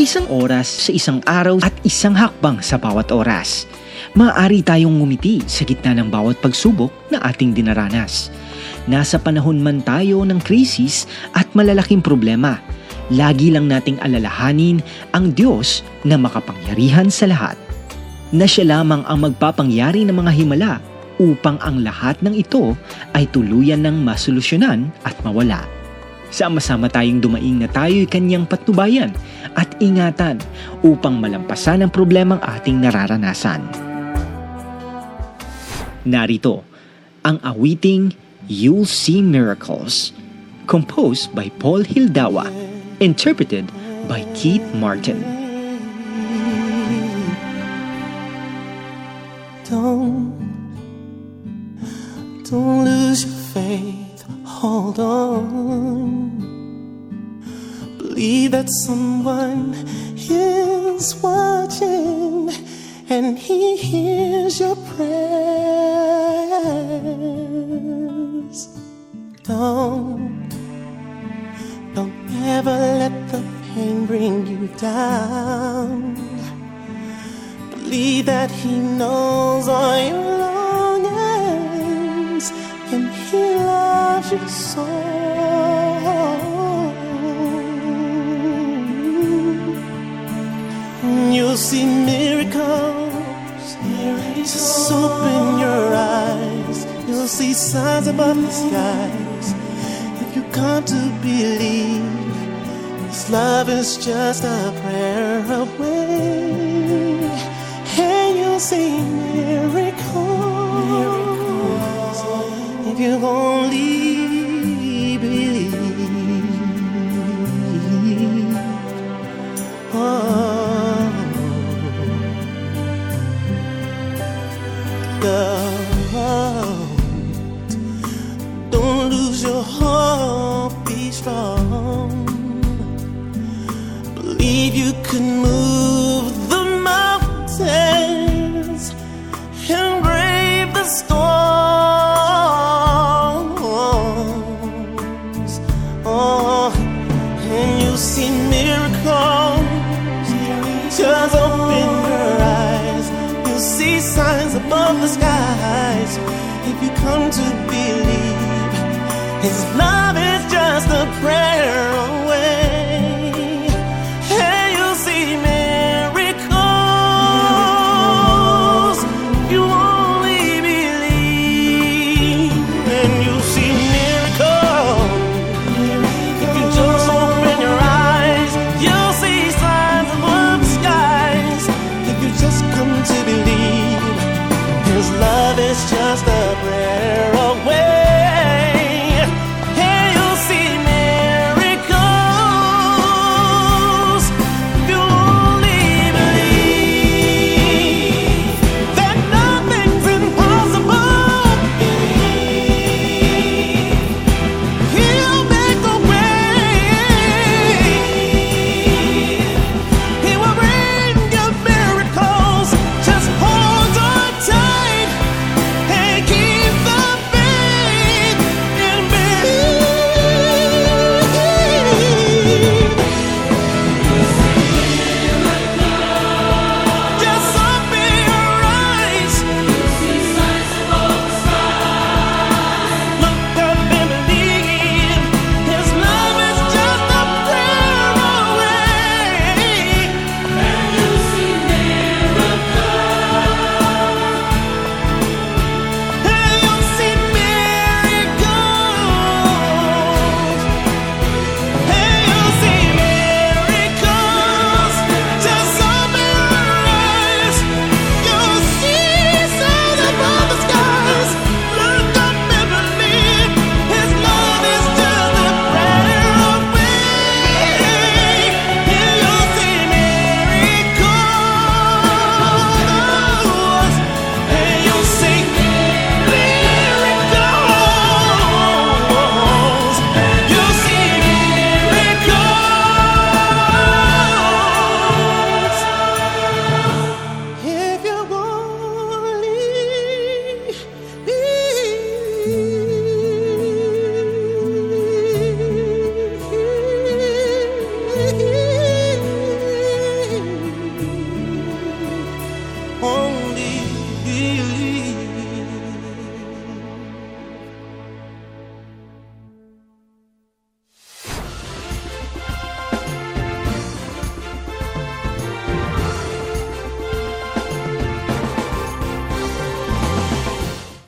Isang oras sa isang araw at isang hakbang sa bawat oras. Maaari tayong ngumiti sa gitna ng bawat pagsubok na ating dinaranas. Nasa panahon man tayo ng krisis at malalaking problema, lagi lang nating alalahanin ang Diyos na makapangyarihan sa lahat. Na siya lamang ang magpapangyari ng mga himala upang ang lahat ng ito ay tuluyan ng masolusyonan at mawala. Sama-sama tayong dumaing na tayo'y kanyang patnubayan at ingatan upang malampasan ang problemang ating nararanasan. Narito, ang awiting You'll See Miracles, composed by Paul Hildawa, interpreted by Keith Martin. Don't, don't lose your faith hold on. Believe that someone is watching and he hears your prayers. Don't, don't ever let the pain bring you down. Believe that he knows all your longings You'll see miracles. Just open your eyes. You'll see signs above the skies. If you come to believe, His love is just a prayer away. And you'll see miracles if you only don't, lose your hope, be strong. Believe you can move above the skies if you come to believe His love is just a prayer.